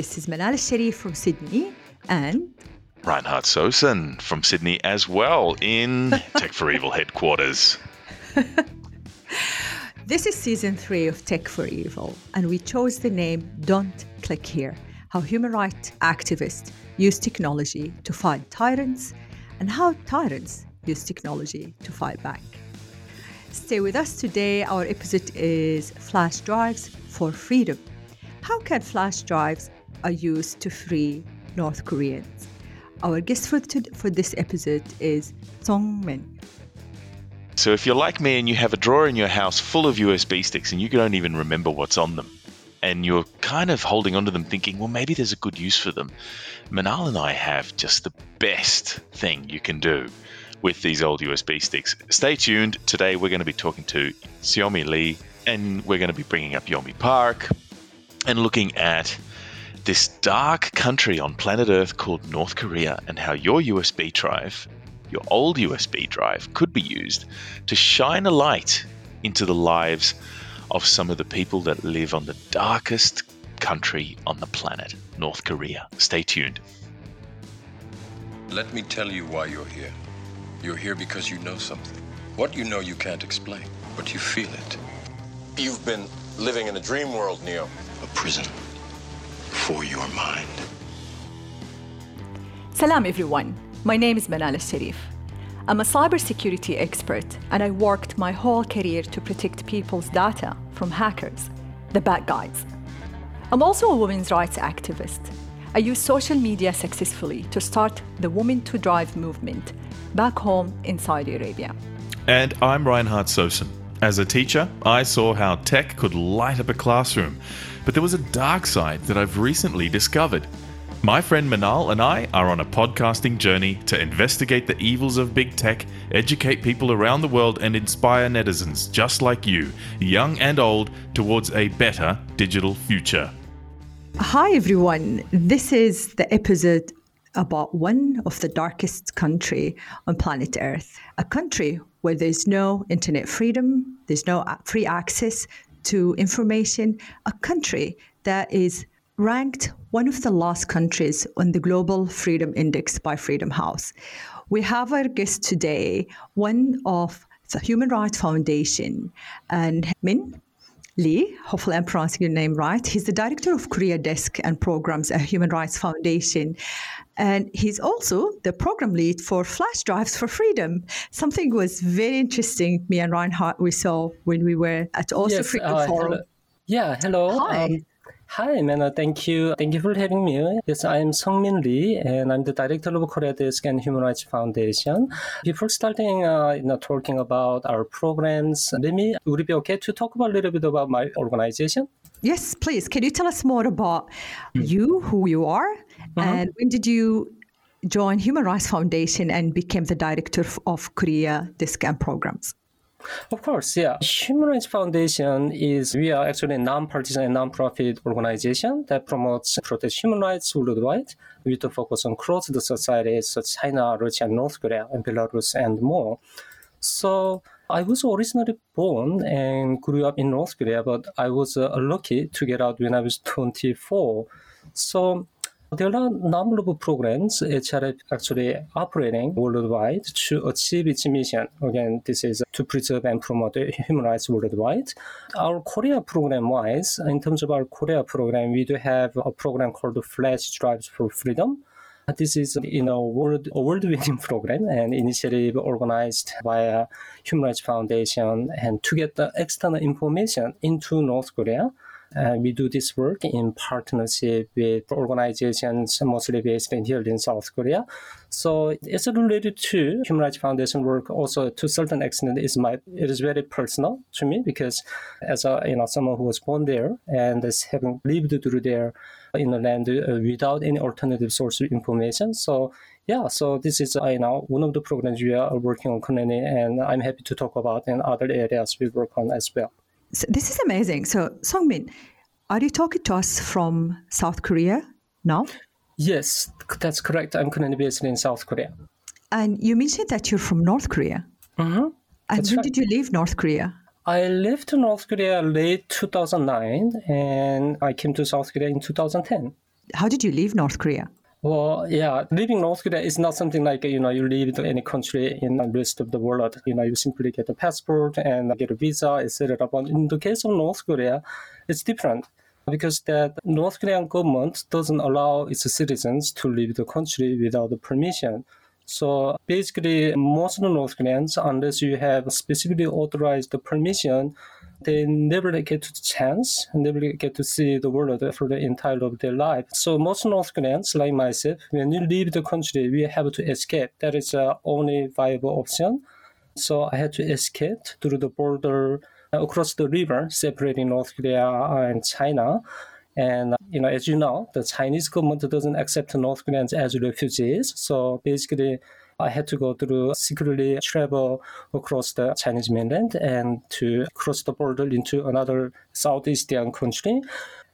This is Manal Sharif from Sydney and Reinhard Sosen from Sydney as well in Tech for Evil headquarters. this is season three of Tech for Evil, and we chose the name Don't Click Here how human rights activists use technology to fight tyrants and how tyrants use technology to fight back. Stay with us today. Our episode is Flash Drives for Freedom. How can flash drives are used to free North Koreans? Our guest for, to- for this episode is Seongmin. So, if you're like me and you have a drawer in your house full of USB sticks and you don't even remember what's on them, and you're kind of holding onto them thinking, well, maybe there's a good use for them, Manal and I have just the best thing you can do with these old USB sticks. Stay tuned. Today, we're going to be talking to Seongmin Lee, and we're going to be bringing up Yeonmi Park and looking at this dark country on planet Earth called North Korea and how your USB drive, your old USB drive, could be used to shine a light into the lives of some of the people that live on the darkest country on the planet, North Korea. Stay tuned. Let me tell you why you're here. You're here because you know something. What you know you can't explain, but you feel it. You've been living in a dream world, Neo. A prison for your mind. Salam, everyone. My name is Manal Sharif. I'm a cybersecurity expert and I worked my whole career to protect people's data from hackers, the bad guys. I'm also a women's rights activist. I use social media successfully to start the Women to Drive movement back home in Saudi Arabia. And I'm Reinhard Sosen. As a teacher, I saw how tech could light up a classroom, but there was a dark side that I've recently discovered. My friend Manal and I are on a podcasting journey to investigate the evils of big tech, educate people around the world, and inspire netizens just like you, young and old, towards a better digital future. Hi, everyone. This is the episode about one of the darkest country on planet Earth, a country where there's no internet freedom, there's no free access to information, a country that is ranked one of the last countries on the Global Freedom Index by Freedom House. We have our guest today, one of the Human Rights Foundation, and Min Lee, hopefully I'm pronouncing your name right. He's the director of Korea Desk and Programs at Human Rights Foundation. And he's also the program lead for Flash Drives for Freedom. Something was very interesting, me and Reinhard, we saw when we were at Also yes, Freedom uh, Forum. Hello. Yeah, hello. Hi. Um, Hi, Mena. Thank you. Thank you for having me. Yes, I'm Seongmin Lee, and I'm the director of Korea Desk and Human Rights Foundation. Before starting, uh, you know, talking about our programs, let me, would it be okay to talk about a little bit about my organization? Yes, please. Can you tell us more about hmm. you, who you are, uh-huh. and when did you join Human Rights Foundation and became the director of Korea and Programs? Of course, yeah. Human Rights Foundation is we are actually a non-partisan and non-profit organization that promotes protects human rights worldwide with a focus on cross the societies such as China, Russia, North Korea, and Belarus, and more. So I was originally born and grew up in North Korea, but I was uh, lucky to get out when I was 24. So there are a number of programs HRF actually operating worldwide to achieve its mission. Again, this is to preserve and promote human rights worldwide. Our Korea program wise, in terms of our Korea program, we do have a program called Flash Drives for Freedom. This is you know world a world-winning program and initiative organized by Human Rights Foundation and to get the external information into North Korea. Uh, we do this work in partnership with organizations mostly based in here in South Korea. So it's related to Human Rights Foundation work. Also, to certain extent, is my it is very personal to me because as a you know someone who was born there and is having lived through there in the land uh, without any alternative source of information. So yeah, so this is uh, you know one of the programs we are working on currently, and I'm happy to talk about in other areas we work on as well. So this is amazing. So, Seongmin, are you talking to us from South Korea now? Yes, that's correct. I'm currently based in South Korea. And you mentioned that you're from North Korea. Mm-hmm. And That's when right. did you leave North Korea? I left North Korea late 2009 and I came to South Korea in 2010. How did you leave North Korea? Well, yeah, leaving North Korea is not something like, you know, you leave any country in the rest of the world. You know, you simply get a passport and get a visa, etc. But in the case of North Korea, it's different because that North Korean government doesn't allow its citizens to leave the country without the permission. So basically, most North Koreans, unless you have specifically authorized permission, they never get the chance, never get to see the world for the entire of their life. So most North Koreans, like myself, when you leave the country, we have to escape. That is the only viable option. So I had to escape through the border uh, across the river separating North Korea and China. And you know, as you know, the Chinese government doesn't accept North Koreans as refugees. So basically, I had to go through secretly travel across the Chinese mainland and to cross the border into another Southeast Asian country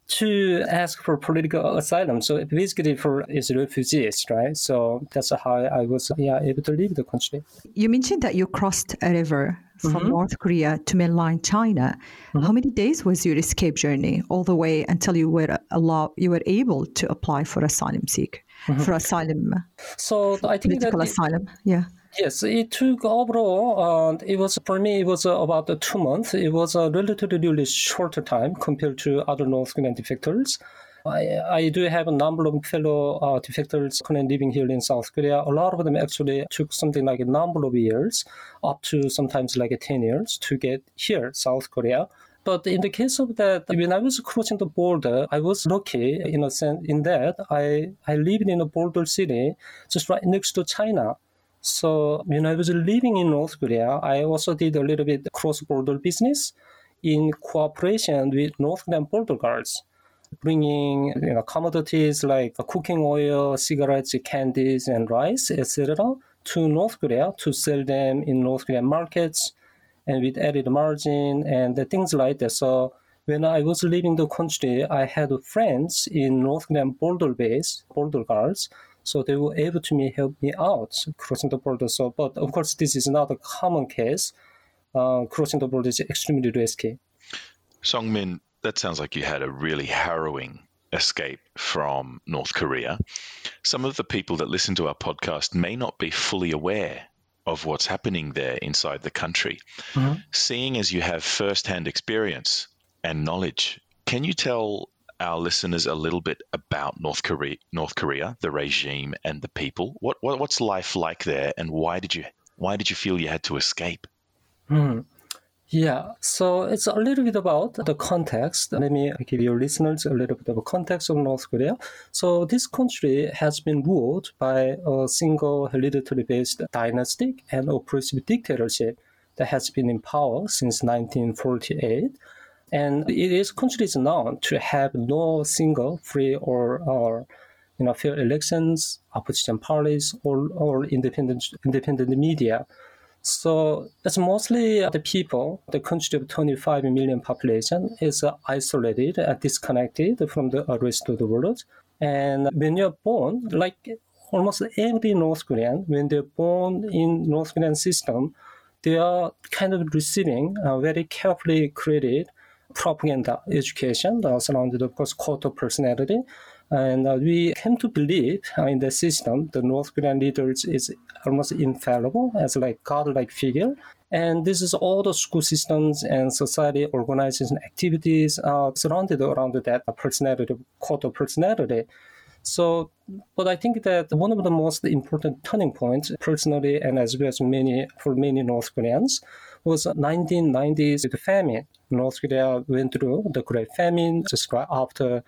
to ask for political asylum. So basically for is refugees, right? So that's how I was yeah able to leave the country. You mentioned that you crossed a river from mm-hmm. North Korea to mainland China. Mm-hmm. How many days was your escape journey all the way until you were allowed you were able to apply for asylum seek mm-hmm. for asylum? So I think political asylum, yeah. Yes, it took overall. Uh, it was for me. It was uh, about two months. It was a relatively really shorter time compared to other North Korean defectors. I, I do have a number of fellow uh, defectors living here in South Korea. A lot of them actually took something like a number of years, up to sometimes like 10 years, to get here, South Korea. But in the case of that, when I was crossing the border, I was lucky in a sense in that I, I lived in a border city just right next to China. So when I was living in North Korea, I also did a little bit cross-border business in cooperation with North Korean border guards, bringing you know, commodities like cooking oil, cigarettes, candies, and rice, etc., to North Korea to sell them in North Korean markets and with added margin and things like that. So when I was leaving the country, I had friends in North Korean border base, border guards, so they were able to me, help me out crossing the border. So, but of course, this is not a common case. Uh, crossing the border is extremely risky. Seongmin, that sounds like you had a really harrowing escape from North Korea. Some of the people that listen to our podcast may not be fully aware of what's happening there inside the country. Mm-hmm. Seeing as you have firsthand experience and knowledge, can you tell our listeners a little bit about North Korea, North Korea, the regime and the people. What, what what's life like there, and why did you why did you feel you had to escape? Hmm. Yeah, so it's a little bit about the context. Let me give your listeners a little bit of a context of North Korea. So this country has been ruled by a single hereditary based dynastic and oppressive dictatorship that has been in power since 1948 and it is is known to have no single free or, or you know fair elections, opposition parties, or, or independent independent media. So it's mostly the people. The country of 25 million population is isolated and disconnected from the rest of the world. And when you're born, like almost every North Korean, when they're born in North Korean system, they are kind of receiving a very carefully created propaganda education uh, surrounded, of course, cult of personality. And uh, we came to believe uh, in the system, the North Korean leaders is almost infallible as like God-like figure. And this is all the school systems and society organization activities uh, surrounded around that personality, cult of personality. So, but I think that one of the most important turning points, personally, and as well as many for many North Koreans, was 1990s the famine. North Korea went through the Great Famine just right after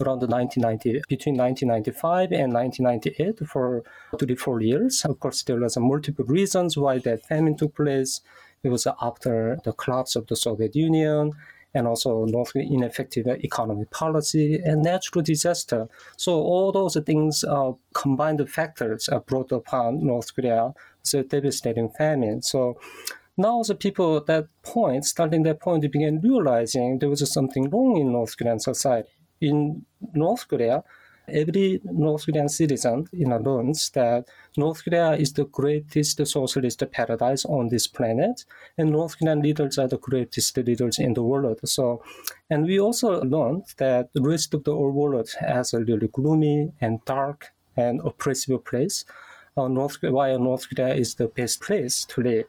around 1990, between 1995 and 1998 for three, four years. Of course, there was multiple reasons why that famine took place. It was after the collapse of the Soviet Union and also North ineffective economic policy and natural disaster. So all those things uh, combined factors uh, brought upon North Korea a devastating famine. So now the people at that point, starting that point, they began realizing there was something wrong in North Korean society. In North Korea, every North Korean citizen you know, learns that North Korea is the greatest socialist paradise on this planet, and North Korean leaders are the greatest leaders in the world. So, and we also learned that the rest of the world has a really gloomy and dark and oppressive place. Uh, North while North Korea is the best place to live.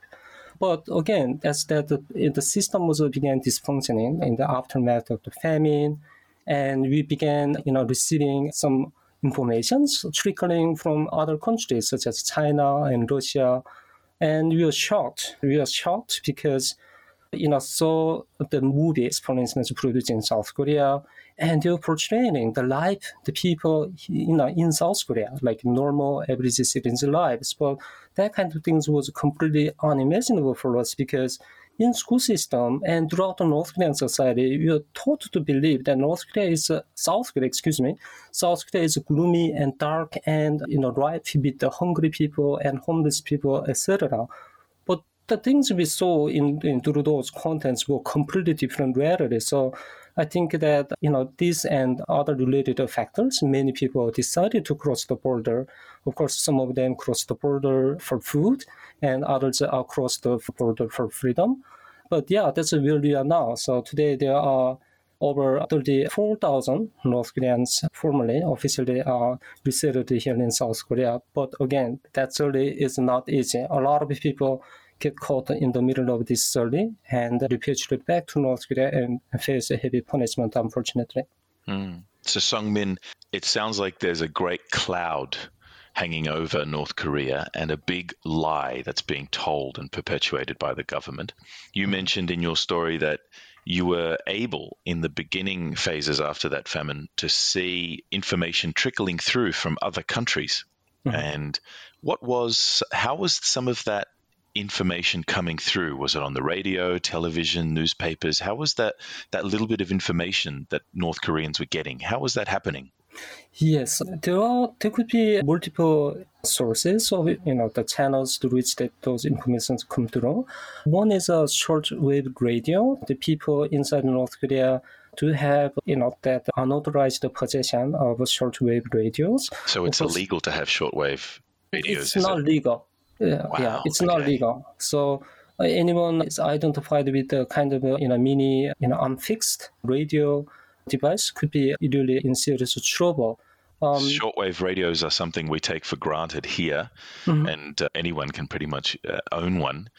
But again, as that the, the system was began dysfunctioning in the aftermath of the famine, and we began, you know, receiving some informations trickling from other countries such as China and Russia, and we were shocked. We were shocked because, you know, saw the movies, for instance, produced in South Korea, and they were portraying the life, the people, you know, in South Korea, like normal average citizens' lives. But that kind of things was completely unimaginable for us because in school system and throughout the North Korean society, we are taught to believe that North Korea is uh, South Korea, excuse me, South Korea is gloomy and dark and you know rife with the hungry people and homeless people, etc. But the things we saw in, in through those contents were completely different reality. So I think that you know these and other related factors, many people decided to cross the border. Of course, some of them cross the border for food, and others are cross the border for freedom. But yeah, that's where we are now. So today there are over 34,000 North Koreans formally, officially are resettled here in South Korea. But again, that really is not easy. A lot of people get caught in the middle of this survey and repatriated back to North Korea and face a heavy punishment, unfortunately. Mm. So, Seongmin, it sounds like there's a great cloud hanging over North Korea and a big lie that's being told and perpetuated by the government. You mentioned in your story that you were able in the beginning phases after that famine to see information trickling through from other countries. Mm-hmm. And what was, how was some of that information coming through? Was it on the radio, television, newspapers? How was that that little bit of information that North Koreans were getting? How was that happening? Yes, there are there could be multiple sources of you know the channels through which that those informations come through. One is a shortwave radio. The people inside North Korea do have you know that unauthorized possession of shortwave radios. So it's illegal to have shortwave radios. It's not it? legal. Yeah, wow, yeah, it's okay. not legal. So uh, anyone is identified with a kind of you know mini you know unfixed radio device could be really in serious trouble. Um, Shortwave radios are something we take for granted here, mm-hmm. and uh, anyone can pretty much uh, own one.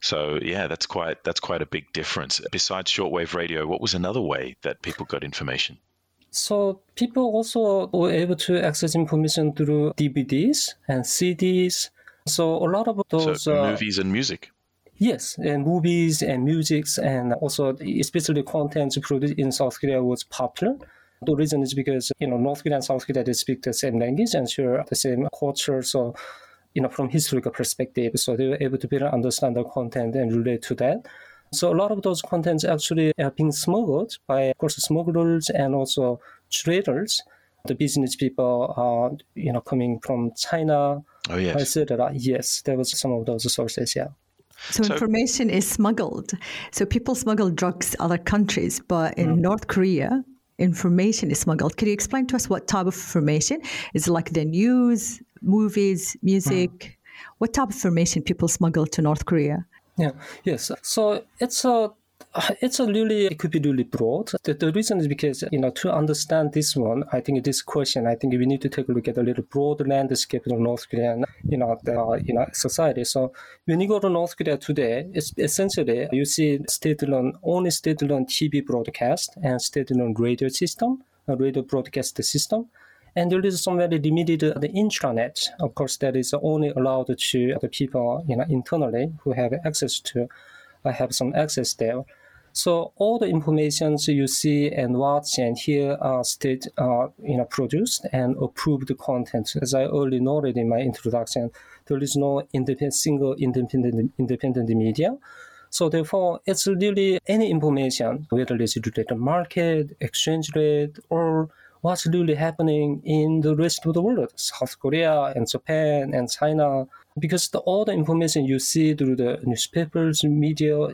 So yeah, that's quite that's quite a big difference. Besides shortwave radio, what was another way that people got information? So people also were able to access information through DVDs and CDs. So a lot of those so movies uh, and music. Yes, and movies and musics and also especially content produced in South Korea was popular. The reason is because you know North Korea and South Korea they speak the same language and share the same culture. So you know from historical perspective, so they were able to better understand the content and relate to that. So a lot of those contents actually are being smuggled by of course smugglers and also traders. The business people are you know coming from China, oh, yes. etc. Yes, there was some of those sources. Yeah. So, so, information is smuggled. So people smuggle drugs other countries, but in mm. North Korea, information is smuggled. Can you explain to us what type of information? Is it like the news, movies, music? Mm. What type of information people smuggle to North Korea? Yeah, yes. So it's a it's a really it could be really broad. The, the, reason is because you know to understand this one, I think this question, I think we need to take a look at a little broad landscape of North Korean, you know, the you know society. So when you go to North Korea today, it's essentially you see state-run only state-run TV broadcast and state-run radio system, radio broadcast system. And there is some very limited uh, the intranet. Of course, that is only allowed to the people you know internally who have access to uh, have some access there. So all the informations you see and watch and hear are state, uh, you know, produced and approved content. As I already noted in my introduction, there is no independent, single independent, independent media. So therefore, it's really any information, whether it's related to market, exchange rate, or what's really happening in the rest of the world, South Korea and Japan and China, because the, all the information you see through the newspapers, media,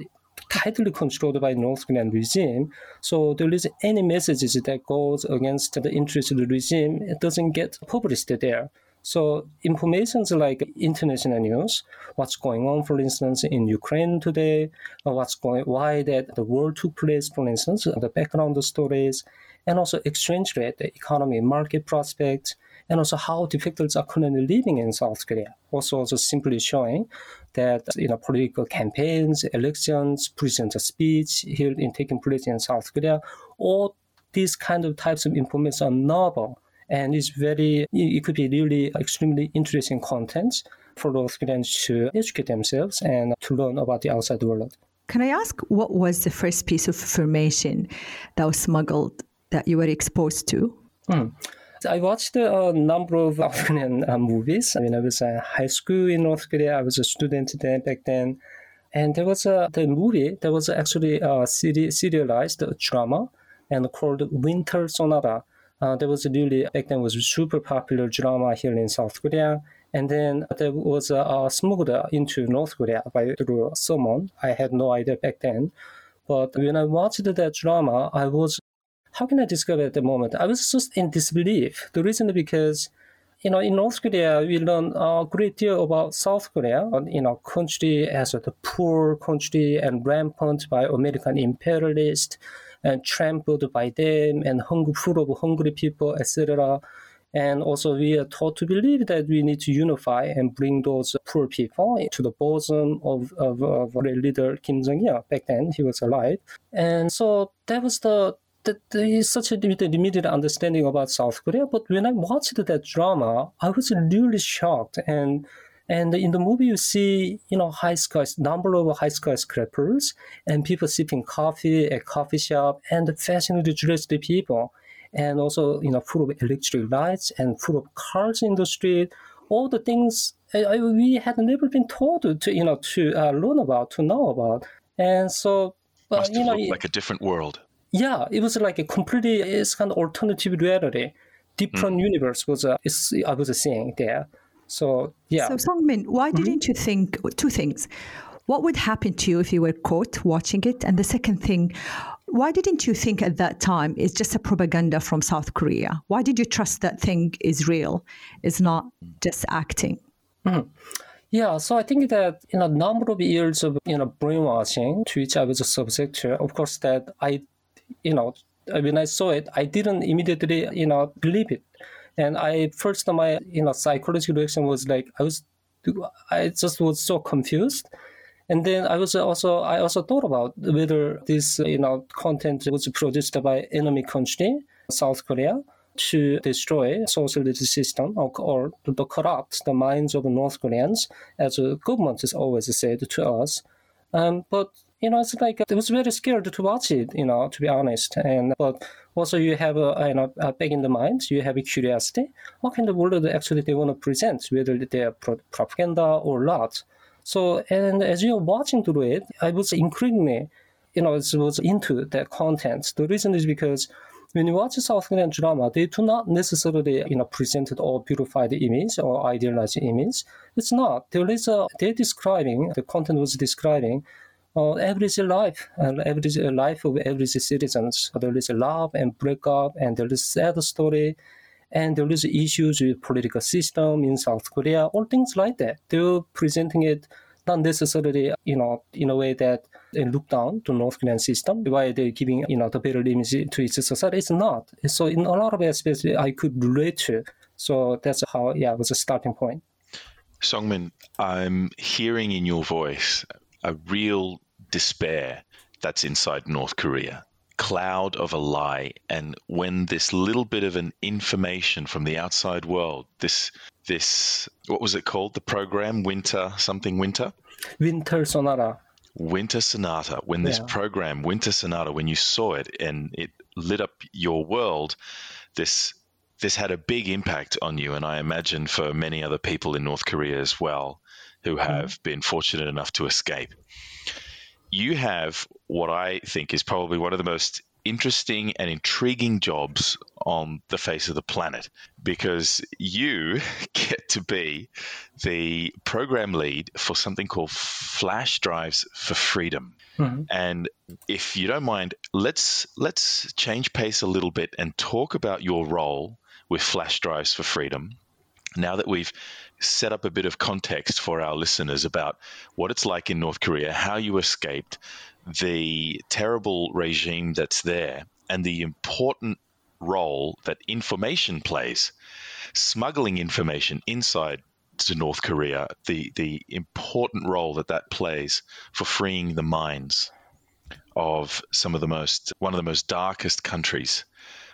tightly controlled by North Korean regime. So there is any messages that goes against the interest of the regime, it doesn't get published there. So informations like international news, what's going on, for instance, in Ukraine today, uh, what's going, why that the war took place, for instance, the background stories, and also exchange rate, the economy, market prospects, and also how defectors are currently living in South Korea. Also, also simply showing that you know political campaigns, elections, presidential speech here in taking place in South Korea, all these kind of types of information are novel and it's very it could be really extremely interesting content for those students to educate themselves and to learn about the outside world. Can I ask what was the first piece of information that was smuggled that you were exposed to? Mm. I watched a number of Korean uh, movies. I mean, I was in high school in North Korea. I was a student then back then. And there was a the movie that was actually a serialized drama and called Winter Sonata. Uh, there was really back then was super popular drama here in South Korea. And then there was uh, smuggled into North Korea by through someone. I had no idea back then. But when I watched that drama, I was how can I describe it at the moment? I was just in disbelief. The reason because, you know, in North Korea, we learn a great deal about South Korea, you know, country as a poor country and rampant by American imperialists and trampled by them and hungry, full of hungry people, etc. And also, we are taught to believe that we need to unify and bring those poor people to the bosom of, of, of leader Kim Jong il. Back then, he was alive. And so that was the that there is such a limited, understanding about South Korea. But when I watched that drama, I was really shocked. And and in the movie, you see, you know, high skys, number of high skyscrapers and people sipping coffee at coffee shop and fashionably dressed people. And also, you know, full of electric lights and full of cars in the street. All the things I, we had never been told to, you know, to uh, learn about, to know about. And so, but, you know, like a different world yeah, it was like a completely it's kind of alternative reality, different mm. universe was uh, I was seeing there. So yeah. So Seongmin, why mm-hmm. didn't you think two things? What would happen to you if you were caught watching it? And the second thing, why didn't you think at that time it's just a propaganda from South Korea? Why did you trust that thing is real? It's not just acting. Mm-hmm. Yeah, so I think that in a number of years of you know brainwashing to which I was a subject to, of course, that I you know, when I saw it, I didn't immediately, you know, believe it. And I first my, you know, psychological reaction was like, I was, I just was so confused. And then I was also, I also thought about whether this, you know, content was produced by enemy country, South Korea, to destroy socialist system or, or to corrupt the minds of North Koreans, as the government has always said to us. Um, but you know, it's like it was very scared to watch it, you know, to be honest. And but also you have a you know a back in the mind, you have a curiosity. What kind of world actually they want to present, whether they're pro- propaganda or not. So and as you're watching through it, I was increasingly, you know, was into that content. The reason is because when you watch South Korean drama, they do not necessarily, you know, present all beautified image or idealized image. It's not. There is a, they're describing, the content was describing uh, life, uh, everyday life of everyday citizens. There is love and breakup, and there is sad story, and there is issues with political system in South Korea, all things like that. They're presenting it not necessarily, you know, in a way that they look down to North Korean system, why they're giving, you know, the better image to its society. It's not. So in a lot of aspects, I could relate to. So that's how, yeah, it was a starting point. Seongmin, I'm hearing in your voice a real despair that's inside North Korea. Cloud of a lie. And when this little bit of an information from the outside world, this this what was it called? The program Winter something Winter? Winter Sonata. Winter Sonata. When this yeah. program, Winter Sonata, when you saw it and it lit up your world, this this had a big impact on you, and I imagine for many other people in North Korea as well, who mm-hmm. have mm. been fortunate enough to escape you have what I think is probably one of the most interesting and intriguing jobs on the face of the planet because you get to be the program lead for something called Flash Drives for Freedom. Mm-hmm. And if you don't mind, let's let's change pace a little bit and talk about your role with Flash Drives for Freedom. Now that we've set up a bit of context for our listeners about what it's like in North Korea, how you escaped, the terrible regime that's there, and the important role that information plays, smuggling information inside to North Korea, the the important role that that plays for freeing the minds of some of the most one of the most darkest countries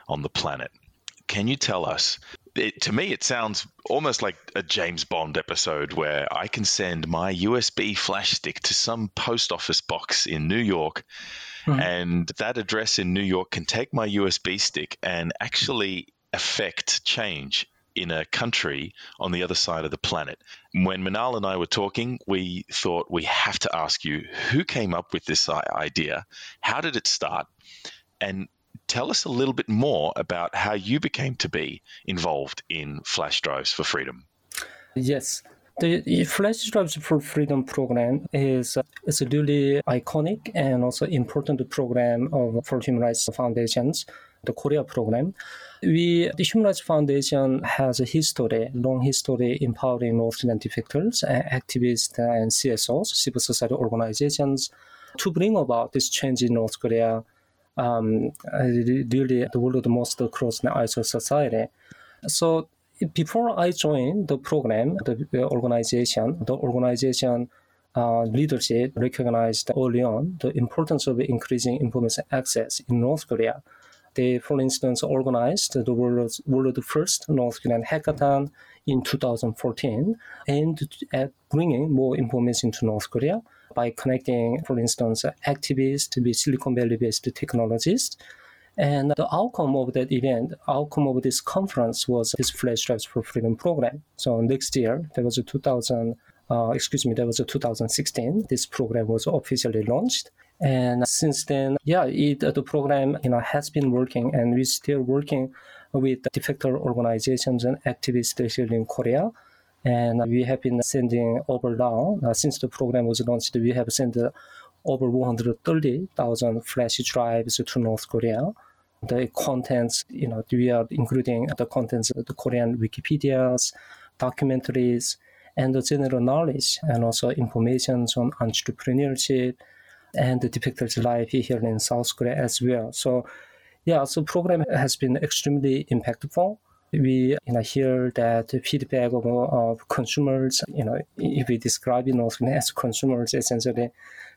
on the planet. Can you tell us? It, to me, it sounds almost like a James Bond episode where I can send my USB flash stick to some post office box in New York, mm-hmm. and that address in New York can take my USB stick and actually affect change in a country on the other side of the planet. When Manal and I were talking, we thought we have to ask you who came up with this idea? How did it start? And tell us a little bit more about how you became to be involved in Flash Drives for Freedom. Yes. The Flash Drives for Freedom program is is a really iconic and also important program of for human rights foundations, the Korea program. We the Human Rights Foundation has a history, long history empowering North Korean defectors, activists, and CSOs, civil society organizations, to bring about this change in North Korea um, really the world's most ISO society. So before I joined the program, the, the organization, the organization uh, leadership recognized early on the importance of increasing information access in North Korea. They, for instance, organized the world's, world first North Korean hackathon in 2014 and at bringing more information to North Korea by connecting, for instance, activists with Silicon Valley based technologists. And the outcome of that event, outcome of this conference was this Flash Drives for Freedom program. So next year, there was a 2000, uh, excuse me, that was a 2016. This program was officially launched. And since then, yeah, it, the program you know has been working, and we're still working with defector organizations and activists here in Korea and we have been sending over now, uh, since the program was launched, we have sent over 130,000 flash drives to North Korea. The contents, you know, we are including the contents of the Korean Wikipedias, documentaries, and the general knowledge, and also information on entrepreneurship and the defector's life here in South Korea as well. So, yeah, so program has been extremely impactful we you know, hear that feedback of, of consumers, you know, if we describe it as consumers essentially,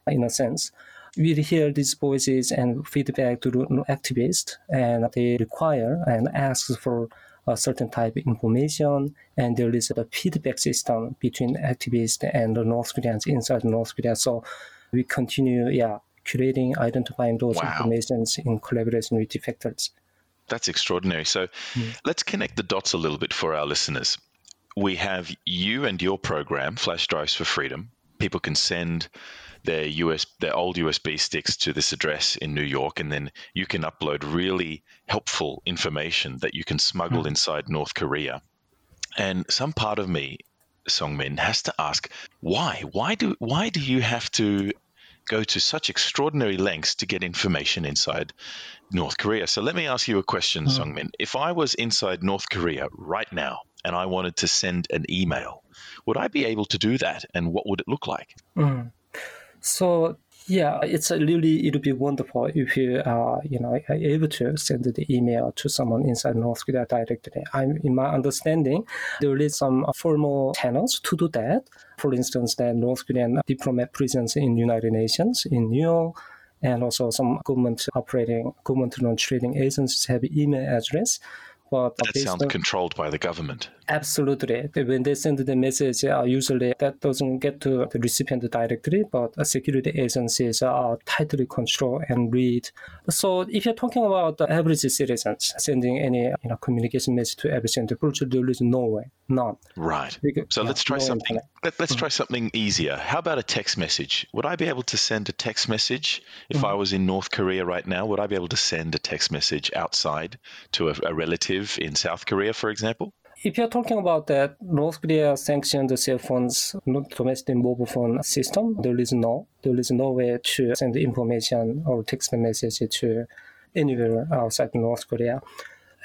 in a sense, we hear these voices and feedback to activists, and they require and ask for a certain type of information, and there is a feedback system between activists and the North Koreans inside North Korea. So we continue, yeah, curating, identifying those wow. informations in collaboration with defectors. That's extraordinary. So let's connect the dots a little bit for our listeners. We have you and your program, Flash Drives for Freedom. People can send their US their old USB sticks to this address in New York, and then you can upload really helpful information that you can smuggle mm. inside North Korea. And some part of me, Seongmin, has to ask why? Why do why do you have to go to such extraordinary lengths to get information inside North Korea. So let me ask you a question, mm. Seongmin. If I was inside North Korea right now and I wanted to send an email, would I be able to do that? And what would it look like? Mm. So yeah, it's really it would be wonderful if you are you know able to send the email to someone inside North Korea directly. I'm in my understanding there is some formal channels to do that. For instance, the North Korean diplomat presence in United Nations in New York. And also some government operating, government non trading agencies have email address. But that sounds on, controlled by the government. Absolutely. When they send the message, uh, usually that doesn't get to the recipient directly, but security agencies are tightly control and read. So if you're talking about the average citizens sending any you know, communication message to every person, there is no way, none. Right. Because, so yeah, let's try no something. Let, us mm-hmm. try something easier. How about a text message? Would I be able to send a text message if mm-hmm. I was in North Korea right now? Would I be able to send a text message outside to a, a relative in South Korea, for example? If you're talking about that, North Korea sanctioned the cell phones, not domestic mobile phone system, there is no, there is no way to send information or text message to anywhere outside North Korea.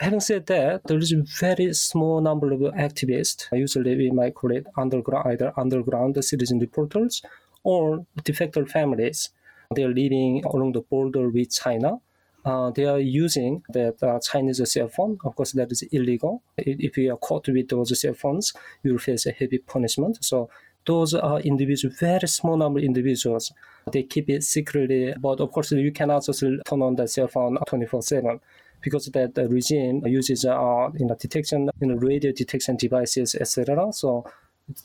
Having said that, there is a very small number of activists. Usually, we might call it underground, either underground citizen reporters or defector families. They are living along the border with China uh, they are using that uh, Chinese cell phone. Of course, that is illegal. If you are caught with those cell phones, you will face a heavy punishment. So those are individuals, very small number of individuals. They keep it secretly, but of course, you cannot just turn on the cell phone 24 7 because that regime uses uh, you know detection, you know, radio detection devices, etc. So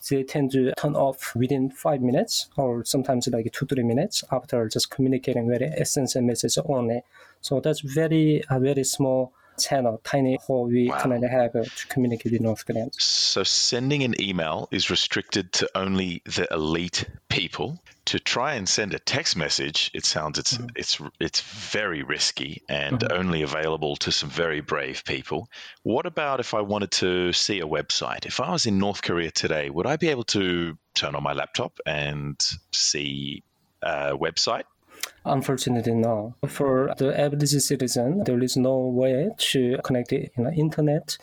they tend to turn off within five minutes or sometimes like two three minutes after just communicating very essential message only. So that's very a very small channel, tiny hole we wow. kind of have to communicate with North Koreans. So sending an email is restricted to only the elite people. To try and send a text message, it sounds it's mm-hmm. it's it's very risky and mm-hmm. only available to some very brave people. What about if I wanted to see a website? If I was in North Korea today, would I be able to turn on my laptop and see a website? Unfortunately, no. For the average citizen, there is no way to connect the you know, internet.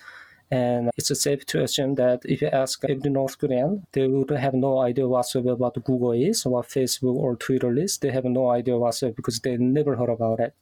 And it's safe to assume that if you ask every North Korean, they would have no idea whatsoever what Google is, what Facebook or Twitter is. They have no idea whatsoever because they never heard about it.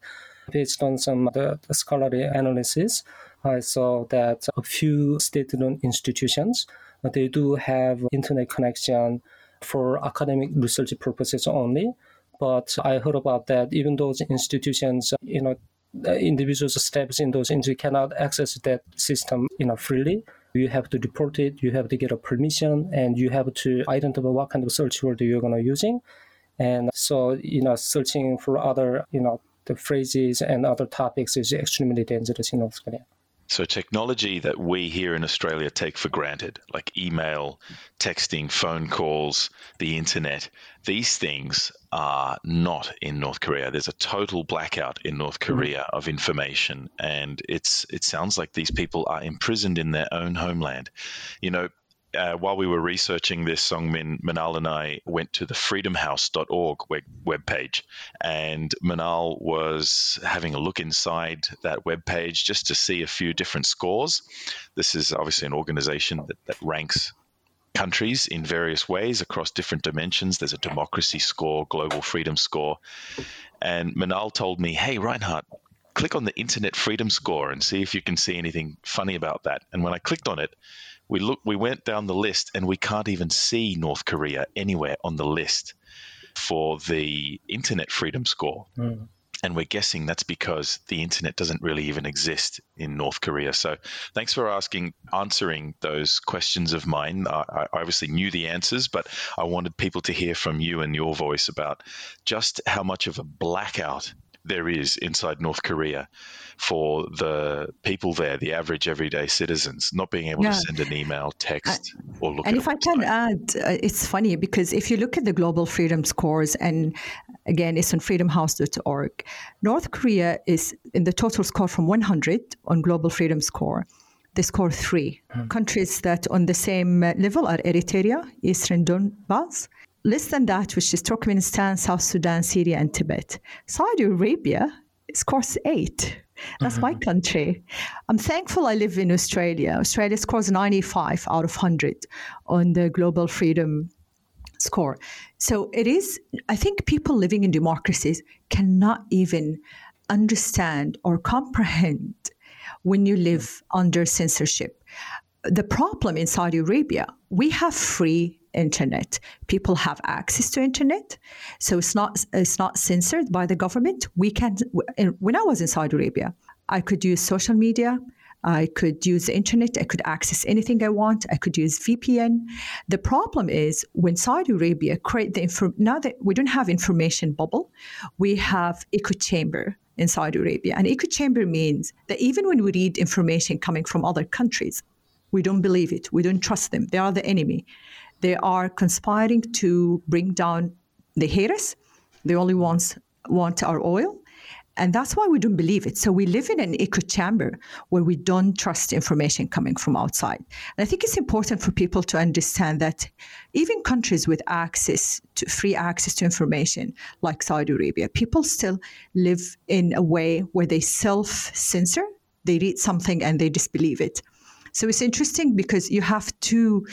Based on some scholarly analysis, I saw that a few state-run institutions they do have internet connection for academic research purposes only but I heard about that even those institutions, you know, individuals steps in those institutions cannot access that system, you know, freely. You have to report it, you have to get a permission, and you have to identify what kind of search word you're to using. And so, you know, searching for other, you know, the phrases and other topics is extremely dangerous in North Korea. So, technology that we here in Australia take for granted, like email, texting, phone calls, the internet, these things are not in North Korea. There's a total blackout in North mm-hmm. Korea mm-hmm. of information, and it's it sounds like these people are imprisoned in their own homeland. You know, uh, while we were researching this, Seongmin, Manal and I went to the freedomhouse.org web, webpage, and Manal was having a look inside that webpage just to see a few different scores. This is obviously an organization that, that ranks countries in various ways across different dimensions. There's a democracy score, global freedom score. And Manal told me, hey, Reinhard, click on the Internet Freedom Score and see if you can see anything funny about that. And when I clicked on it, we look we went down the list and we can't even see North Korea anywhere on the list for the internet freedom score. Mm. And we're guessing that's because the internet doesn't really even exist in North Korea. So, thanks for asking, answering those questions of mine. I, I obviously knew the answers, but I wanted people to hear from you and your voice about just how much of a blackout there is inside North Korea for the people there, the average everyday citizens, not being able yeah. to send an email, text, I, or look. At And if I can add, uh, it's funny because if you look at the global freedom scores, and again, it's on freedomhouse.org, North Korea is in the total score from 100 on global freedom score. They score three. Hmm. Countries that on the same level are Eritrea, Eastern Donbass, less than that, which is Turkmenistan, South Sudan, Syria, and Tibet. Saudi Arabia scores eight. That's mm-hmm. my country. I'm thankful I live in Australia. Australia scores 95 out of 100 on the global freedom score. So it is, I think people living in democracies cannot even understand or comprehend when you live under censorship. The problem in Saudi Arabia, we have free internet. People have access to internet, so it's not it's not censored by the government. We can. When I was in Saudi Arabia, I could use social media. I could use the internet. I could access anything I want. I could use VPN. The problem is when Saudi Arabia create the info, now that we don't have information bubble, we have echo chamber in Saudi Arabia. And echo chamber means that even when we read information coming from other countries, we don't believe it. We don't trust them. They are the enemy. They are conspiring to bring down the haters. They only want want our oil and that's why we don't believe it. So we live in an echo chamber where we don't trust information coming from outside. And I think it's important for people to understand that even countries with access to free access to information, like Saudi Arabia, people still live in a way where they self censor. They read something and they disbelieve it. So it's interesting because you have two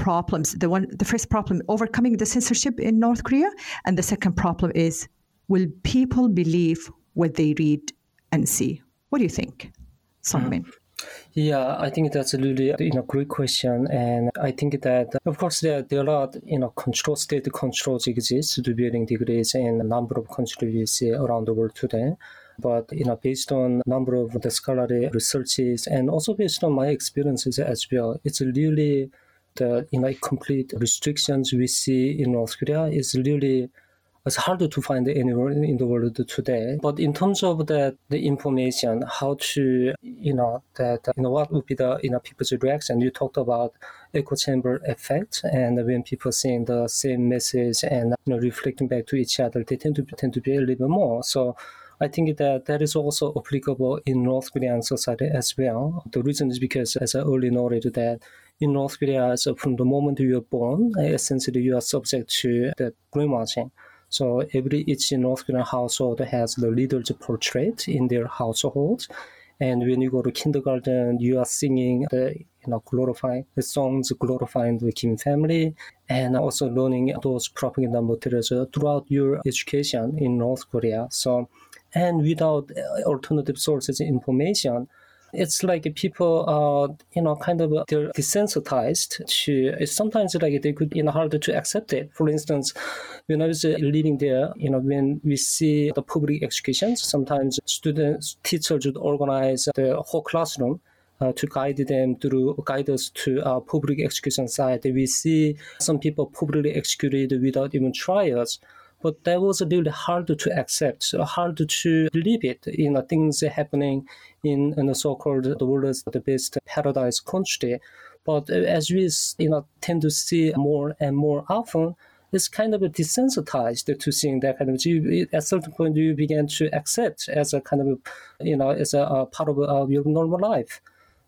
problems. The one, the first problem, overcoming the censorship in North Korea, and the second problem is will people believe what they read and see. What do you think, Seongmin? Mm. Yeah, I think that's a really you know great question, and I think that of course there there are you know control state controls exist to varying degrees in a number of countries around the world today. But you know, based on number of the scholarly researches and also based on my experiences as well, it's really the you know complete restrictions we see in North Korea is really it's harder to find anywhere in the world today. But in terms of the, the information, how to, you know, that, you know, what would be the, you know, people's reaction? You talked about echo chamber effect and when people seeing the same message and, you know, reflecting back to each other, they tend to, tend to be a little bit more. So I think that that is also applicable in North Korean society as well. The reason is because, as I already noted, that in North Korea, so from the moment you are born, essentially you are subject to the brainwashing. So every each North Korean household has the leader's portrait in their household. And when you go to kindergarten, you are singing the you know glorifying the songs glorifying the Kim family, and also learning those propaganda materials throughout your education in North Korea. So, and without uh, alternative sources information, it's like people are, you know, kind of they're desensitized to. Sometimes like they could, you know, harder to accept it. For instance, when I was living there, you know, when we see the public educations, sometimes students, teachers would organize the whole classroom uh, to guide them through guide us to our public execution site. We see some people publicly executed without even trials. But that was a really hard to accept, hard to believe it. You know, things happening in, in the so-called the world's the best paradise country. But as we you know tend to see more and more often, it's kind of desensitized to seeing that kind of. You, at certain point, you begin to accept as a kind of, you know, as a, a part of uh, your normal life.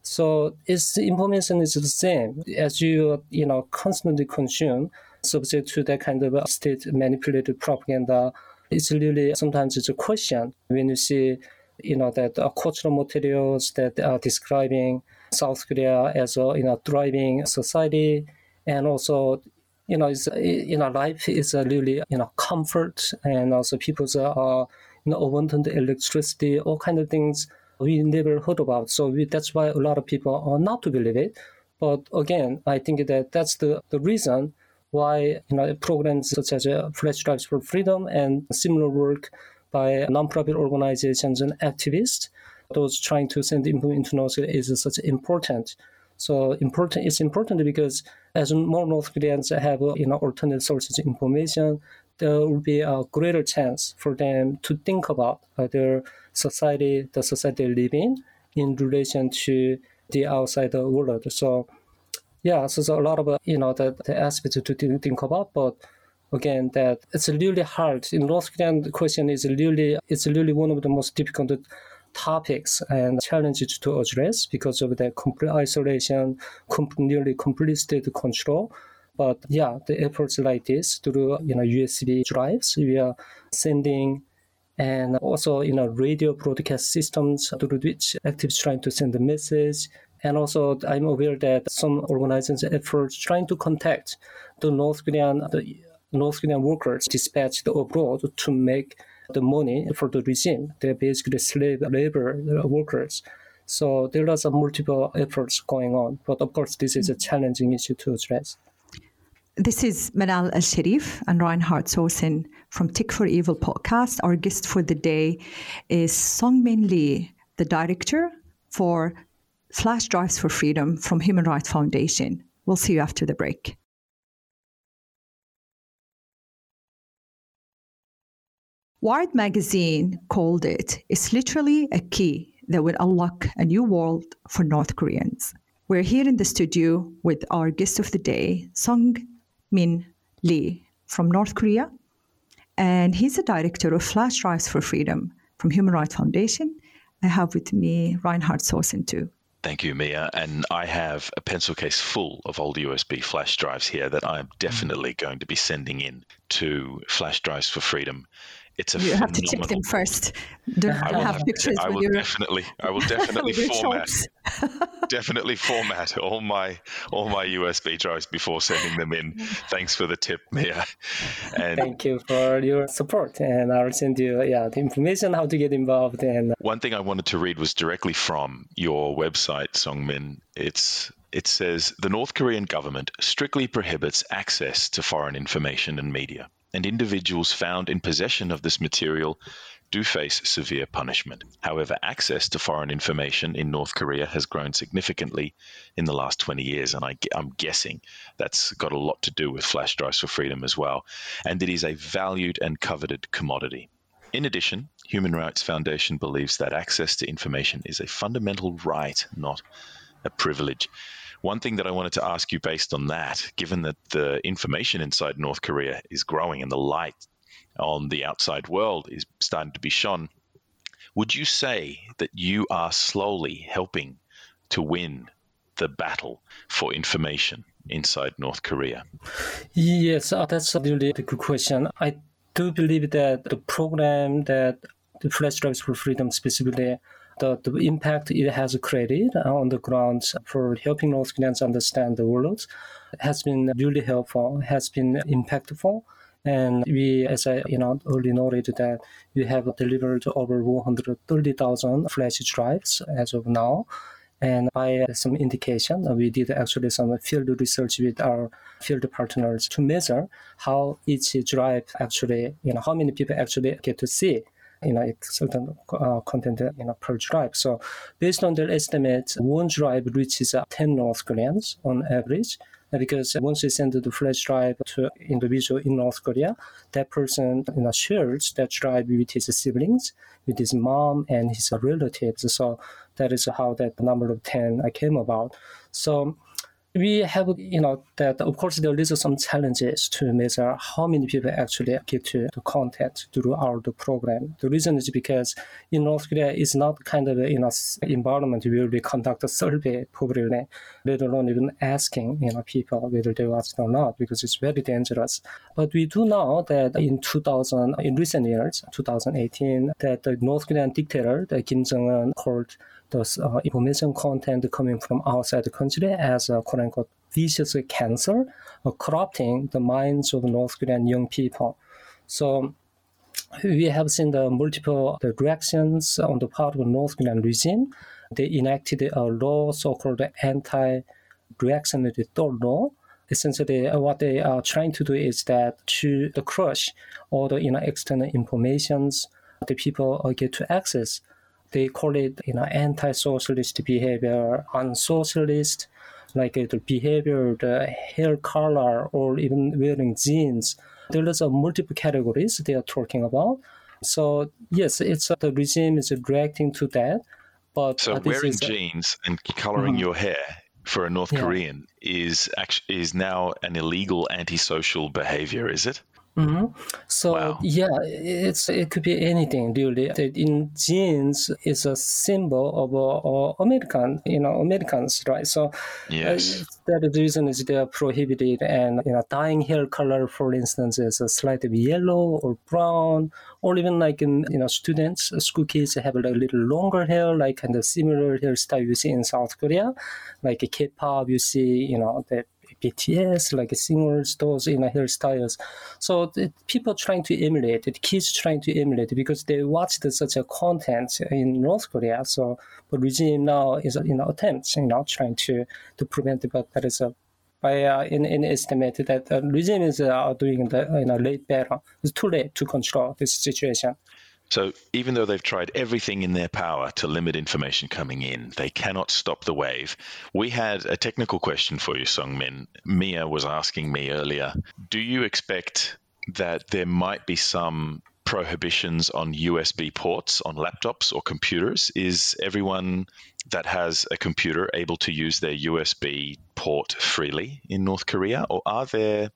So its information is the same as you you know constantly consume subject to that kind of state manipulated propaganda. It's really sometimes it's a question when you see, you know, that uh, cultural materials that are describing South Korea as a you know thriving society, and also, you know, it's, you know, life is a really you know comfort, and also people's uh, you know abundant electricity, all kind of things we never heard about. So we, that's why a lot of people are not to believe it. But again, I think that that's the, the reason why you know programs such as uh, Flash Drives for Freedom and similar work by nonprofit organizations and activists, those trying to send information into North Korea is such important. So important. It's important because as more North Koreans have uh, you know alternate sources of information, there will be a greater chance for them to think about their society, the society they live in, in relation to the outside world. So yeah, so there's a lot of you know the, the aspects to think about, but again, that it's really hard. In North Korean, the question is really it's really one of the most difficult topics and challenges to address because of the complete isolation, nearly complete state control. But yeah, the efforts like this through you know USB drives, we are sending and also you know radio broadcast systems through which activists trying to send the message and also, I'm aware that some organizations' efforts trying to contact the North Korean the North Korean workers dispatched abroad to make the money for the regime. They're basically slave labor workers. So there are some multiple efforts going on, but of course, this is a challenging issue to address. This is Manal Al Sharif and Reinhard Sosin from Tech for Evil podcast. Our guest for the day is Seongmin Lee, the director for Flash Drives for Freedom from Human Rights Foundation. We'll see you after the break. Wired magazine called it, it's literally a key that will unlock a new world for North Koreans. We're here in the studio with our guest of the day, Sung Min Lee from North Korea. And he's the director of Flash Drives for Freedom from Human Rights Foundation. I have with me Reinhard Sosen too. Thank you, Mia. And I have a pencil case full of old USB flash drives here that I'm hmm. definitely going to be sending in to Flash Drives for Freedom it's a you have to check them first. Don't I will have, have pictures. I will definitely, I will definitely format, definitely format all my all my USB drives before sending them in. Thanks for the tip, Mia. And Thank you for your support, and I'll send you yeah the information how to get involved. And uh, one thing I wanted to read was directly from your website, Seongmin. It's it says the North Korean government strictly prohibits access to foreign information and media and individuals found in possession of this material do face severe punishment. However, access to foreign information in North Korea has grown significantly in the last 20 years, and I, am guessing that's got a lot to do with flash drives for freedom as well. And it is a valued and coveted commodity. In addition, Human Rights Foundation believes that access to information is a fundamental right, not a privilege. One thing that I wanted to ask you based on that, given that the information inside North Korea is growing and the light on the outside world is starting to be shone, would you say that you are slowly helping to win the battle for information inside North Korea? Yes, uh, that's a really good question. I do believe that the program that the Flash Drives for Freedom specifically the, the impact it has created on the ground for helping North Koreans understand the world has been really helpful, has been impactful. And we, as I you know already noted, that we have delivered over 130,000 flash drives as of now. And by some indication, we did actually some field research with our field partners to measure how each drive actually, you know, how many people actually get to see you know, certain uh, content uh, you know, per drive. So based on their estimates, one drive reaches uh, 10 North Koreans on average. Uh, because once you send the flash drive to individual in North Korea, that person you know, shares that drive with his siblings, with his mom and his relatives. So that is how that number of 10 came about. So we have, you know, that of course there is some challenges to measure how many people actually get to the content through our the program. The reason is because in North Korea it's not kind of know environment where we conduct a survey publicly, let alone even asking you know people whether they watch or not because it's very dangerous. But we do know that in 2000, in recent years, 2018, that the North Korean dictator, the Kim Jong Un, called the uh, information content coming from outside the country as a quote unquote vicious cancer, uh, corrupting the minds of North Korean young people. So we have seen the multiple the reactions on the part of the North Korean regime. They enacted a law, so-called anti-reactionary door law. Essentially, uh, what they are trying to do is that to crush all the you know, external informations the people get to access they call it you know anti-socialist behavior, unsocialist, like uh, the behavior, the hair color, or even wearing jeans. There is a multiple categories they are talking about. So yes, it's uh, the regime is reacting to that. But so wearing is, jeans and coloring mm-hmm. your hair for a North yeah. Korean is actually is now an illegal antisocial behavior, is it? Mm-hmm. So wow. yeah, it's it could be anything really. In jeans is a symbol of uh, American, you know, Americans, right? So yes, uh, that reason is they are prohibited, and you know, dyeing hair color, for instance, is a slightly yellow or brown, or even like in you know, students, school kids have like a little longer hair, like kind of similar hairstyle you see in South Korea, like K-pop, you see, you know, the BTS, like singers, those you know hairstyles. So the people trying to emulate it, kids trying to emulate it because they watched such a content in North Korea. So the regime now is you know attempts you know trying to to prevent it, but that is a by uh, in, in estimate that the regime is uh, doing the you know late better. It's too late to control this situation. So even though they've tried everything in their power to limit information coming in, they cannot stop the wave. We had a technical question for you, Seongmin. Mia was asking me earlier, do you expect that there might be some prohibitions on USB ports on laptops or computers? Is everyone that has a computer able to use their USB port freely in North Korea, or are there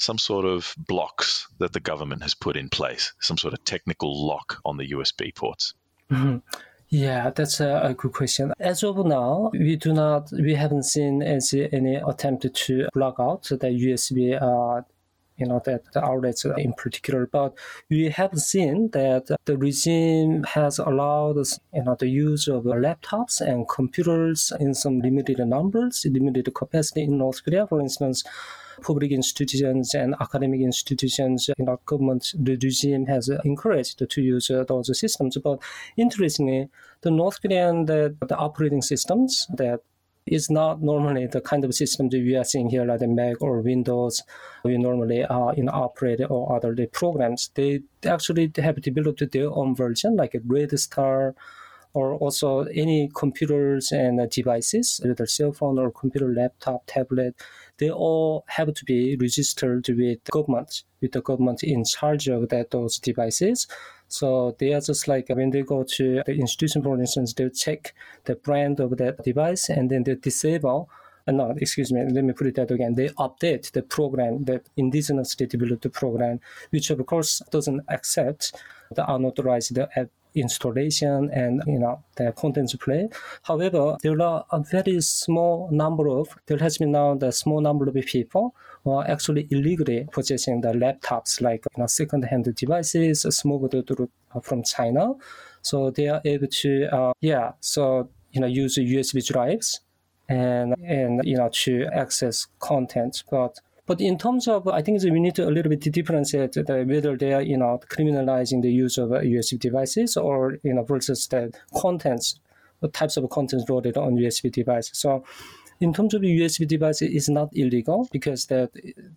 some sort of blocks that the government has put in place, some sort of technical lock on the USB ports? Mm-hmm. Yeah, that's a, a, good question. As of now, we do not, we haven't seen any any attempt to block out the USB uh, you know, that the outlets in particular. But we have seen that the regime has allowed, you know, the use of laptops and computers in some limited numbers, limited capacity in North Korea. For instance, public institutions and academic institutions, you know, government, the regime has encouraged to use uh, those systems. But interestingly, the North Korean, the, the operating systems that is not normally the kind of system that we are seeing here, like the Mac or Windows. We normally are in operate or other programs. They actually have developed their own version, like a Red Star, or also any computers and devices, whether cell phone or computer, laptop, tablet. They all have to be registered with the government, with the government in charge of that those devices. So they are just like when they go to the institution, for instance, they'll check the brand of that device and then they disable uh, no, excuse me, let me put it that again. They update the program, the indigenously developed program, which of course doesn't accept the unauthorized app installation and you know the contents play. However, there are a very small number of there has been now the small number of people who are actually illegally possessing the laptops like you know second-hand devices smuggled uh, from China. So they are able to uh, yeah so you know use USB drives and and you know to access content, but but in terms of, I think we need to a little bit differentiate the, whether they are, you know, criminalizing the use of uh, USB devices or, you know, versus the contents, the types of contents loaded on USB devices. So in terms of USB devices, it's not illegal because that,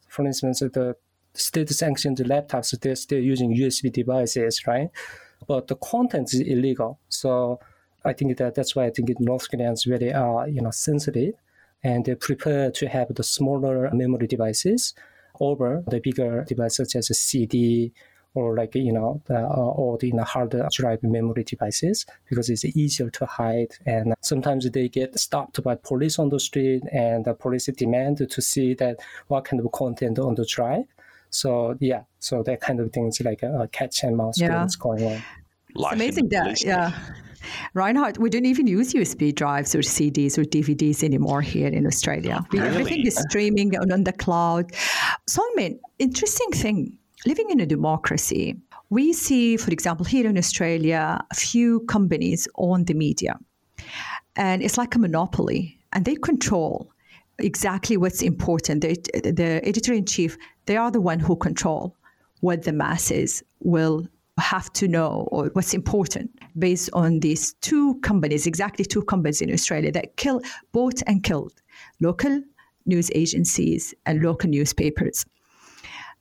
for instance, the state sanctioned laptops, they're still using USB devices, right? But the content is illegal. So I think that that's why I think North Koreans really are, you know, sensitive and they prepare to have the smaller memory devices over the bigger device such as a CD or like you know the, uh, or the you know, hard drive memory devices because it's easier to hide. And sometimes they get stopped by police on the street and the police demand to see that what kind of content on the drive. So yeah so that kind of things like a, a catch and mouse yeah. going on. It's amazing that yeah Reinhard, we don't even use USB drives or CDs or DVDs anymore here in Australia. Really? Everything is streaming on, on the cloud. So, I mean, interesting thing. Living in a democracy, we see, for example, here in Australia, a few companies own the media. And it's like a monopoly, and they control exactly what's important. The, the editor in chief, they are the one who control what the masses will have to know or what's important based on these two companies, exactly two companies in Australia that kill, bought and killed local news agencies and local newspapers.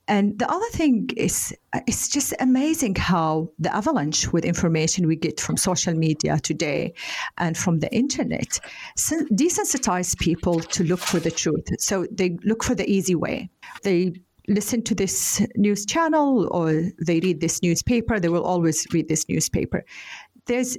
And the other thing is, it's just amazing how the avalanche with information we get from social media today and from the internet desensitize people to look for the truth. So they look for the easy way. They listen to this news channel or they read this newspaper, they will always read this newspaper. There's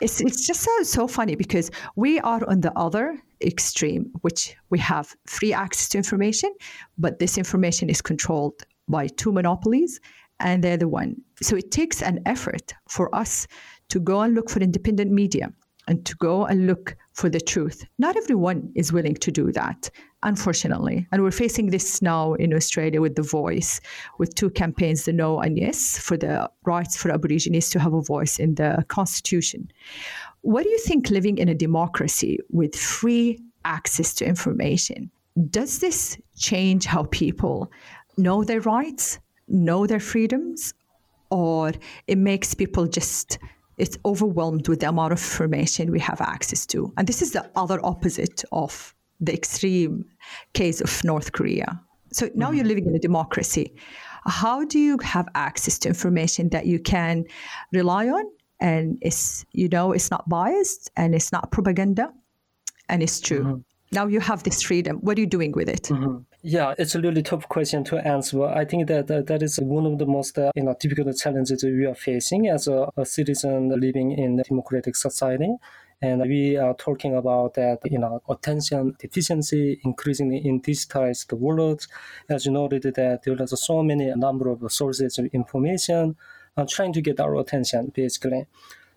it's it's just so so funny because we are on the other extreme, which we have free access to information, but this information is controlled by two monopolies, and they're the one. So it takes an effort for us to go and look for independent media and to go and look for the truth. Not everyone is willing to do that, unfortunately. And we're facing this now in Australia with The Voice, with two campaigns, the No and Yes, for the rights for Aborigines to have a voice in the Constitution. What do you think living in a democracy with free access to information, does this change how people know their rights, know their freedoms, or it makes people just it's overwhelmed with the amount of information we have access to. And this is the other opposite of the extreme case of North Korea. So now mm-hmm. you're living in a democracy. How do you have access to information that you can rely on and it's you know it's not biased and it's not propaganda and it's true? Mm-hmm. Now you have this freedom. What are you doing with it? Mm-hmm. Yeah, it's a really tough question to answer. I think that that is one of the most uh, you know difficult challenges we are facing as a, a citizen living in a democratic society. And we are talking about that, you know, attention deficiency increasingly in digitized world. As you noted that there are so many number of sources of information uh, trying to get our attention, basically.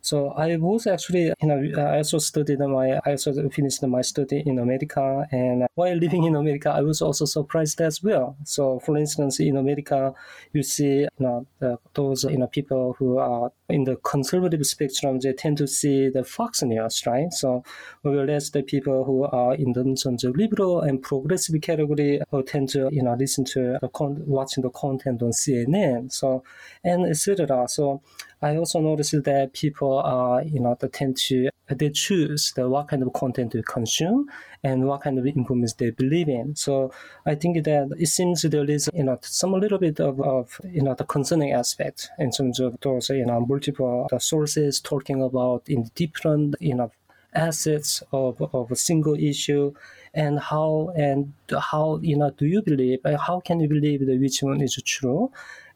So I was actually, you uh, know, I also studied my, I also finished my study in America. And while living in America, I was also surprised as well. So for instance, in America, you see, you know, the, those, you know, people who are in the conservative spectrum, they tend to see the Fox News, right? So whereas the people who are in the liberal and progressive category who tend to, you know, listen to, the con- watching the content on CNN. So, and etc. So I also noticed that people are, you know, they tend to they choose the what kind of content to consume and what kind of information they believe in. So I think that it seems there is, you know, some little bit of, of you know the concerning aspect in terms of those, you know, multiple uh, sources talking about in different, you know, assets of, of a single issue and how and how you know do you believe uh, how can you believe that which one is true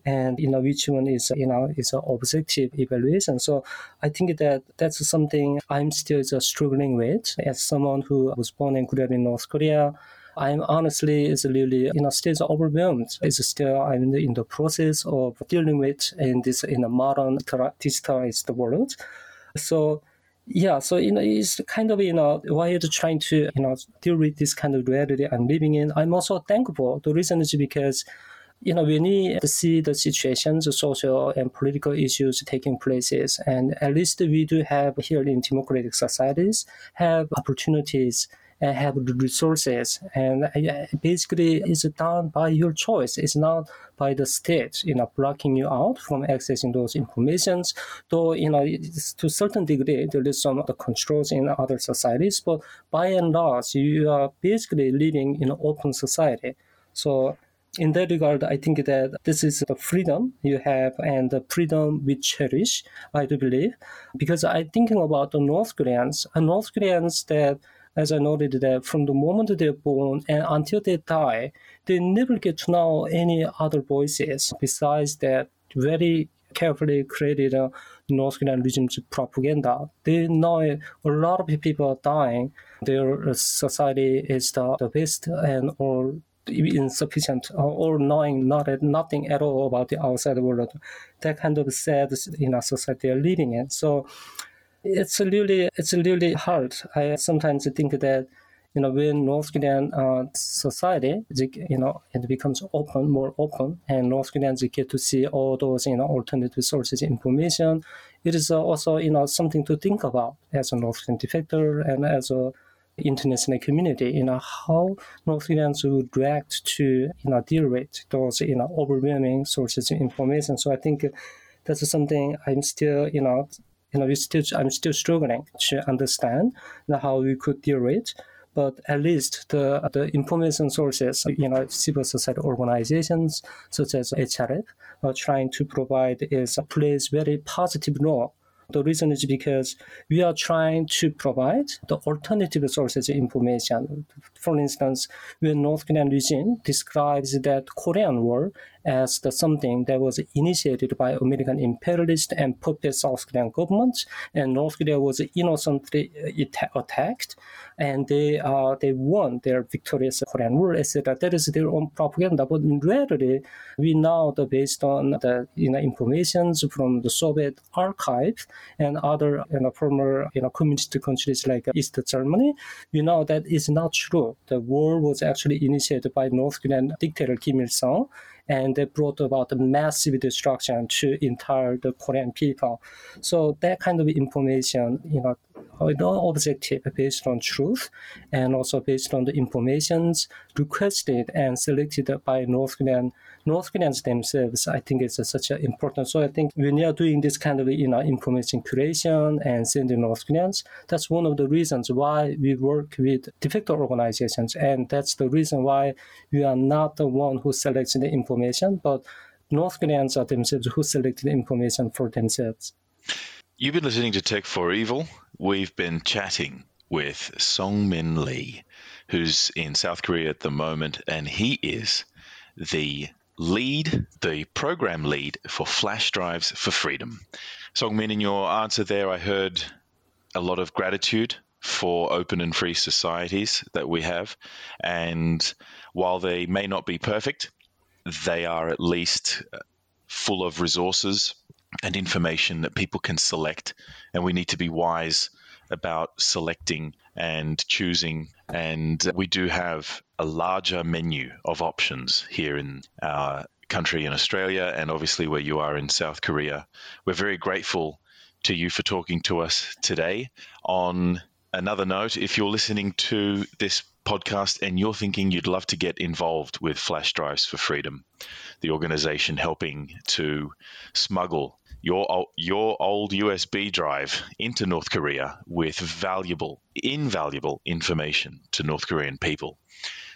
and you know which one is you know is an objective evaluation. So I think that that's something I'm still struggling with as someone who was born and grew up in North Korea. I'm honestly is really you know still overwhelmed. It's still I'm in the process of dealing with in this in a modern digitalized world. So yeah, so you know it's kind of you know while trying to you know deal with this kind of reality I'm living in, I'm also thankful. The reason is because you know, we need to see the situations, the social and um, political issues taking places. And at least we do have here in democratic societies have opportunities and have the resources. And uh, basically, it's done by your choice. It's not by the state, you know, blocking you out from accessing those informations. Though, you know, to a certain degree, there is some the controls in other societies, but by and large, you are basically living in an open society. So in that regard, I think that this is the freedom you have and the freedom we cherish, I do believe. Because I'm thinking about the North Koreans, and North Koreans that, as I noted, that from the moment they're born and until they die, they never get to know any other voices besides that very carefully created uh, North Korean regime's propaganda. They know a lot of people are dying. Their society is the, the best and all insufficient or knowing not nothing at all about the outside world. That kind of sad in a society are living in. So it's really it's really hard. I sometimes think that you know when North Korean uh, society you know it becomes open more open and North Koreans get to see all those you know alternative sources information. It is also you know something to think about as a North Korean defector and as a international community, you know, how North Koreans would react to, you know, deal with those, you know, overwhelming sources of information. So I think that's something I'm still, you know, you know, we still, I'm still struggling to understand you know, how we could deal with. But at least the, the information sources, you know, civil society organizations such as HRF are trying to provide is plays very positive role the reason is because we are trying to provide the alternative sources of information. For instance, when North Korean regime describes that Korean War as the something that was initiated by American imperialist and puppet South Korean government, and North Korea was innocently uh, attacked, and they uh, they won their victorious Korean War, etc. That is their own propaganda. But in reality, we know that based on the you know informations from the Soviet archive and other you know former you know communist countries like East Germany, we know that is not true. The war was actually initiated by North Korean dictator Kim Il Sung and brought about a massive destruction to entire the Korean people. So that kind of information, you know, uh, not objective based on truth and also based on the informations requested and selected by North Korean North Koreans themselves, I think it's such an important. So I think when you are doing this kind of you know information curation and sending North Koreans, that's one of the reasons why we work with defector organizations, and that's the reason why we are not the one who selects the information, but North Koreans are themselves who select the information for themselves. You've been listening to Tech for Evil. We've been chatting with Seongmin Lee, who's in South Korea at the moment, and he is the lead, the program lead for flash drives for freedom. Seongmin, in your answer there, I heard a lot of gratitude for open and free societies that we have. And while they may not be perfect, they are at least uh, full of resources and information that people can select. And we need to be wise about selecting and choosing. And we do have a larger menu of options here in our country in Australia, and obviously where you are in South Korea. We're very grateful to you for talking to us today. On another note, if you're listening to this podcast and you're thinking you'd love to get involved with Flash Drives for Freedom, the organization helping to smuggle your your old USB drive into North Korea with valuable, invaluable information to North Korean people,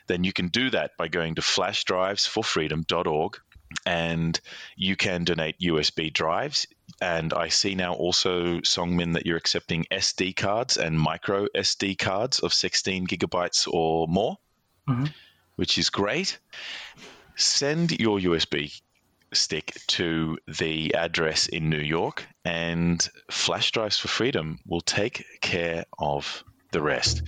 then you can do that by going to flashdrivesforfreedom.org and you can donate USB drives. And I see now also, Seongmin, that you're accepting SD cards and micro SD cards of 16 gigabytes or more, mm-hmm. which is great. Send your USB stick to the address in New York, and Flash Drives for Freedom will take care of the rest.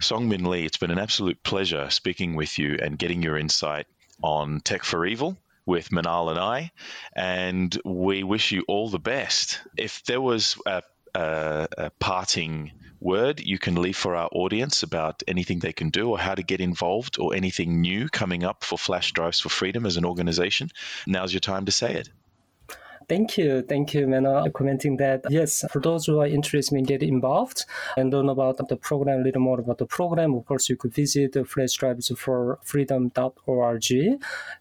Seongmin Lee, it's been an absolute pleasure speaking with you and getting your insight on Tech for Evil with Manal and I, and we wish you all the best. If there was a, a, a parting word you can leave for our audience about anything they can do or how to get involved or anything new coming up for Flash Drives for Freedom as an organization, now's your time to say it. Thank you. Thank you, Mena, commenting that. Yes, for those who are interested in getting involved and learn about the program, a little more about the program, of course, you could visit Flash Drives for freedom.org.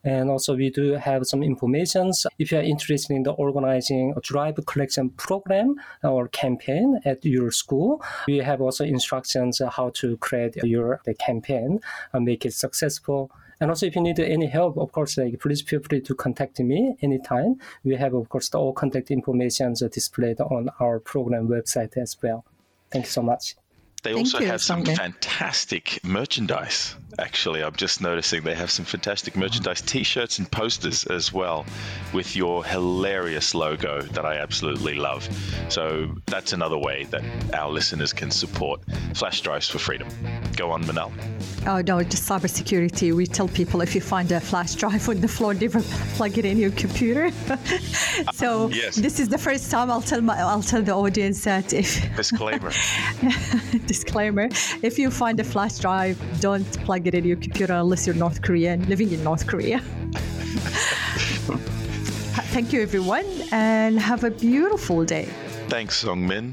And also, we do have some information. If you are interested in the organizing a drive collection program or campaign at your school, we have also instructions how to create your the campaign and make it successful and also, if you need any help, of course, like please feel free to contact me anytime. We have, of course, all contact information displayed on our program website as well. Thank you so much. They Thank also you, have some fantastic merchandise. Actually, I'm just noticing they have some fantastic merchandise, T-shirts and posters as well, with your hilarious logo that I absolutely love. So that's another way that our listeners can support Flash Drives for Freedom. Go on, Manal. Oh no, just cybersecurity. We tell people if you find a flash drive on the floor, never plug it in your computer. so um, Yes. this is the first time I'll tell my I'll tell the audience that if Disclaimer. disclaimer, if you find a flash drive, don't plug it in your computer unless you're North Korean, living in North Korea. Thank you everyone and have a beautiful day. Thanks, Seongmin.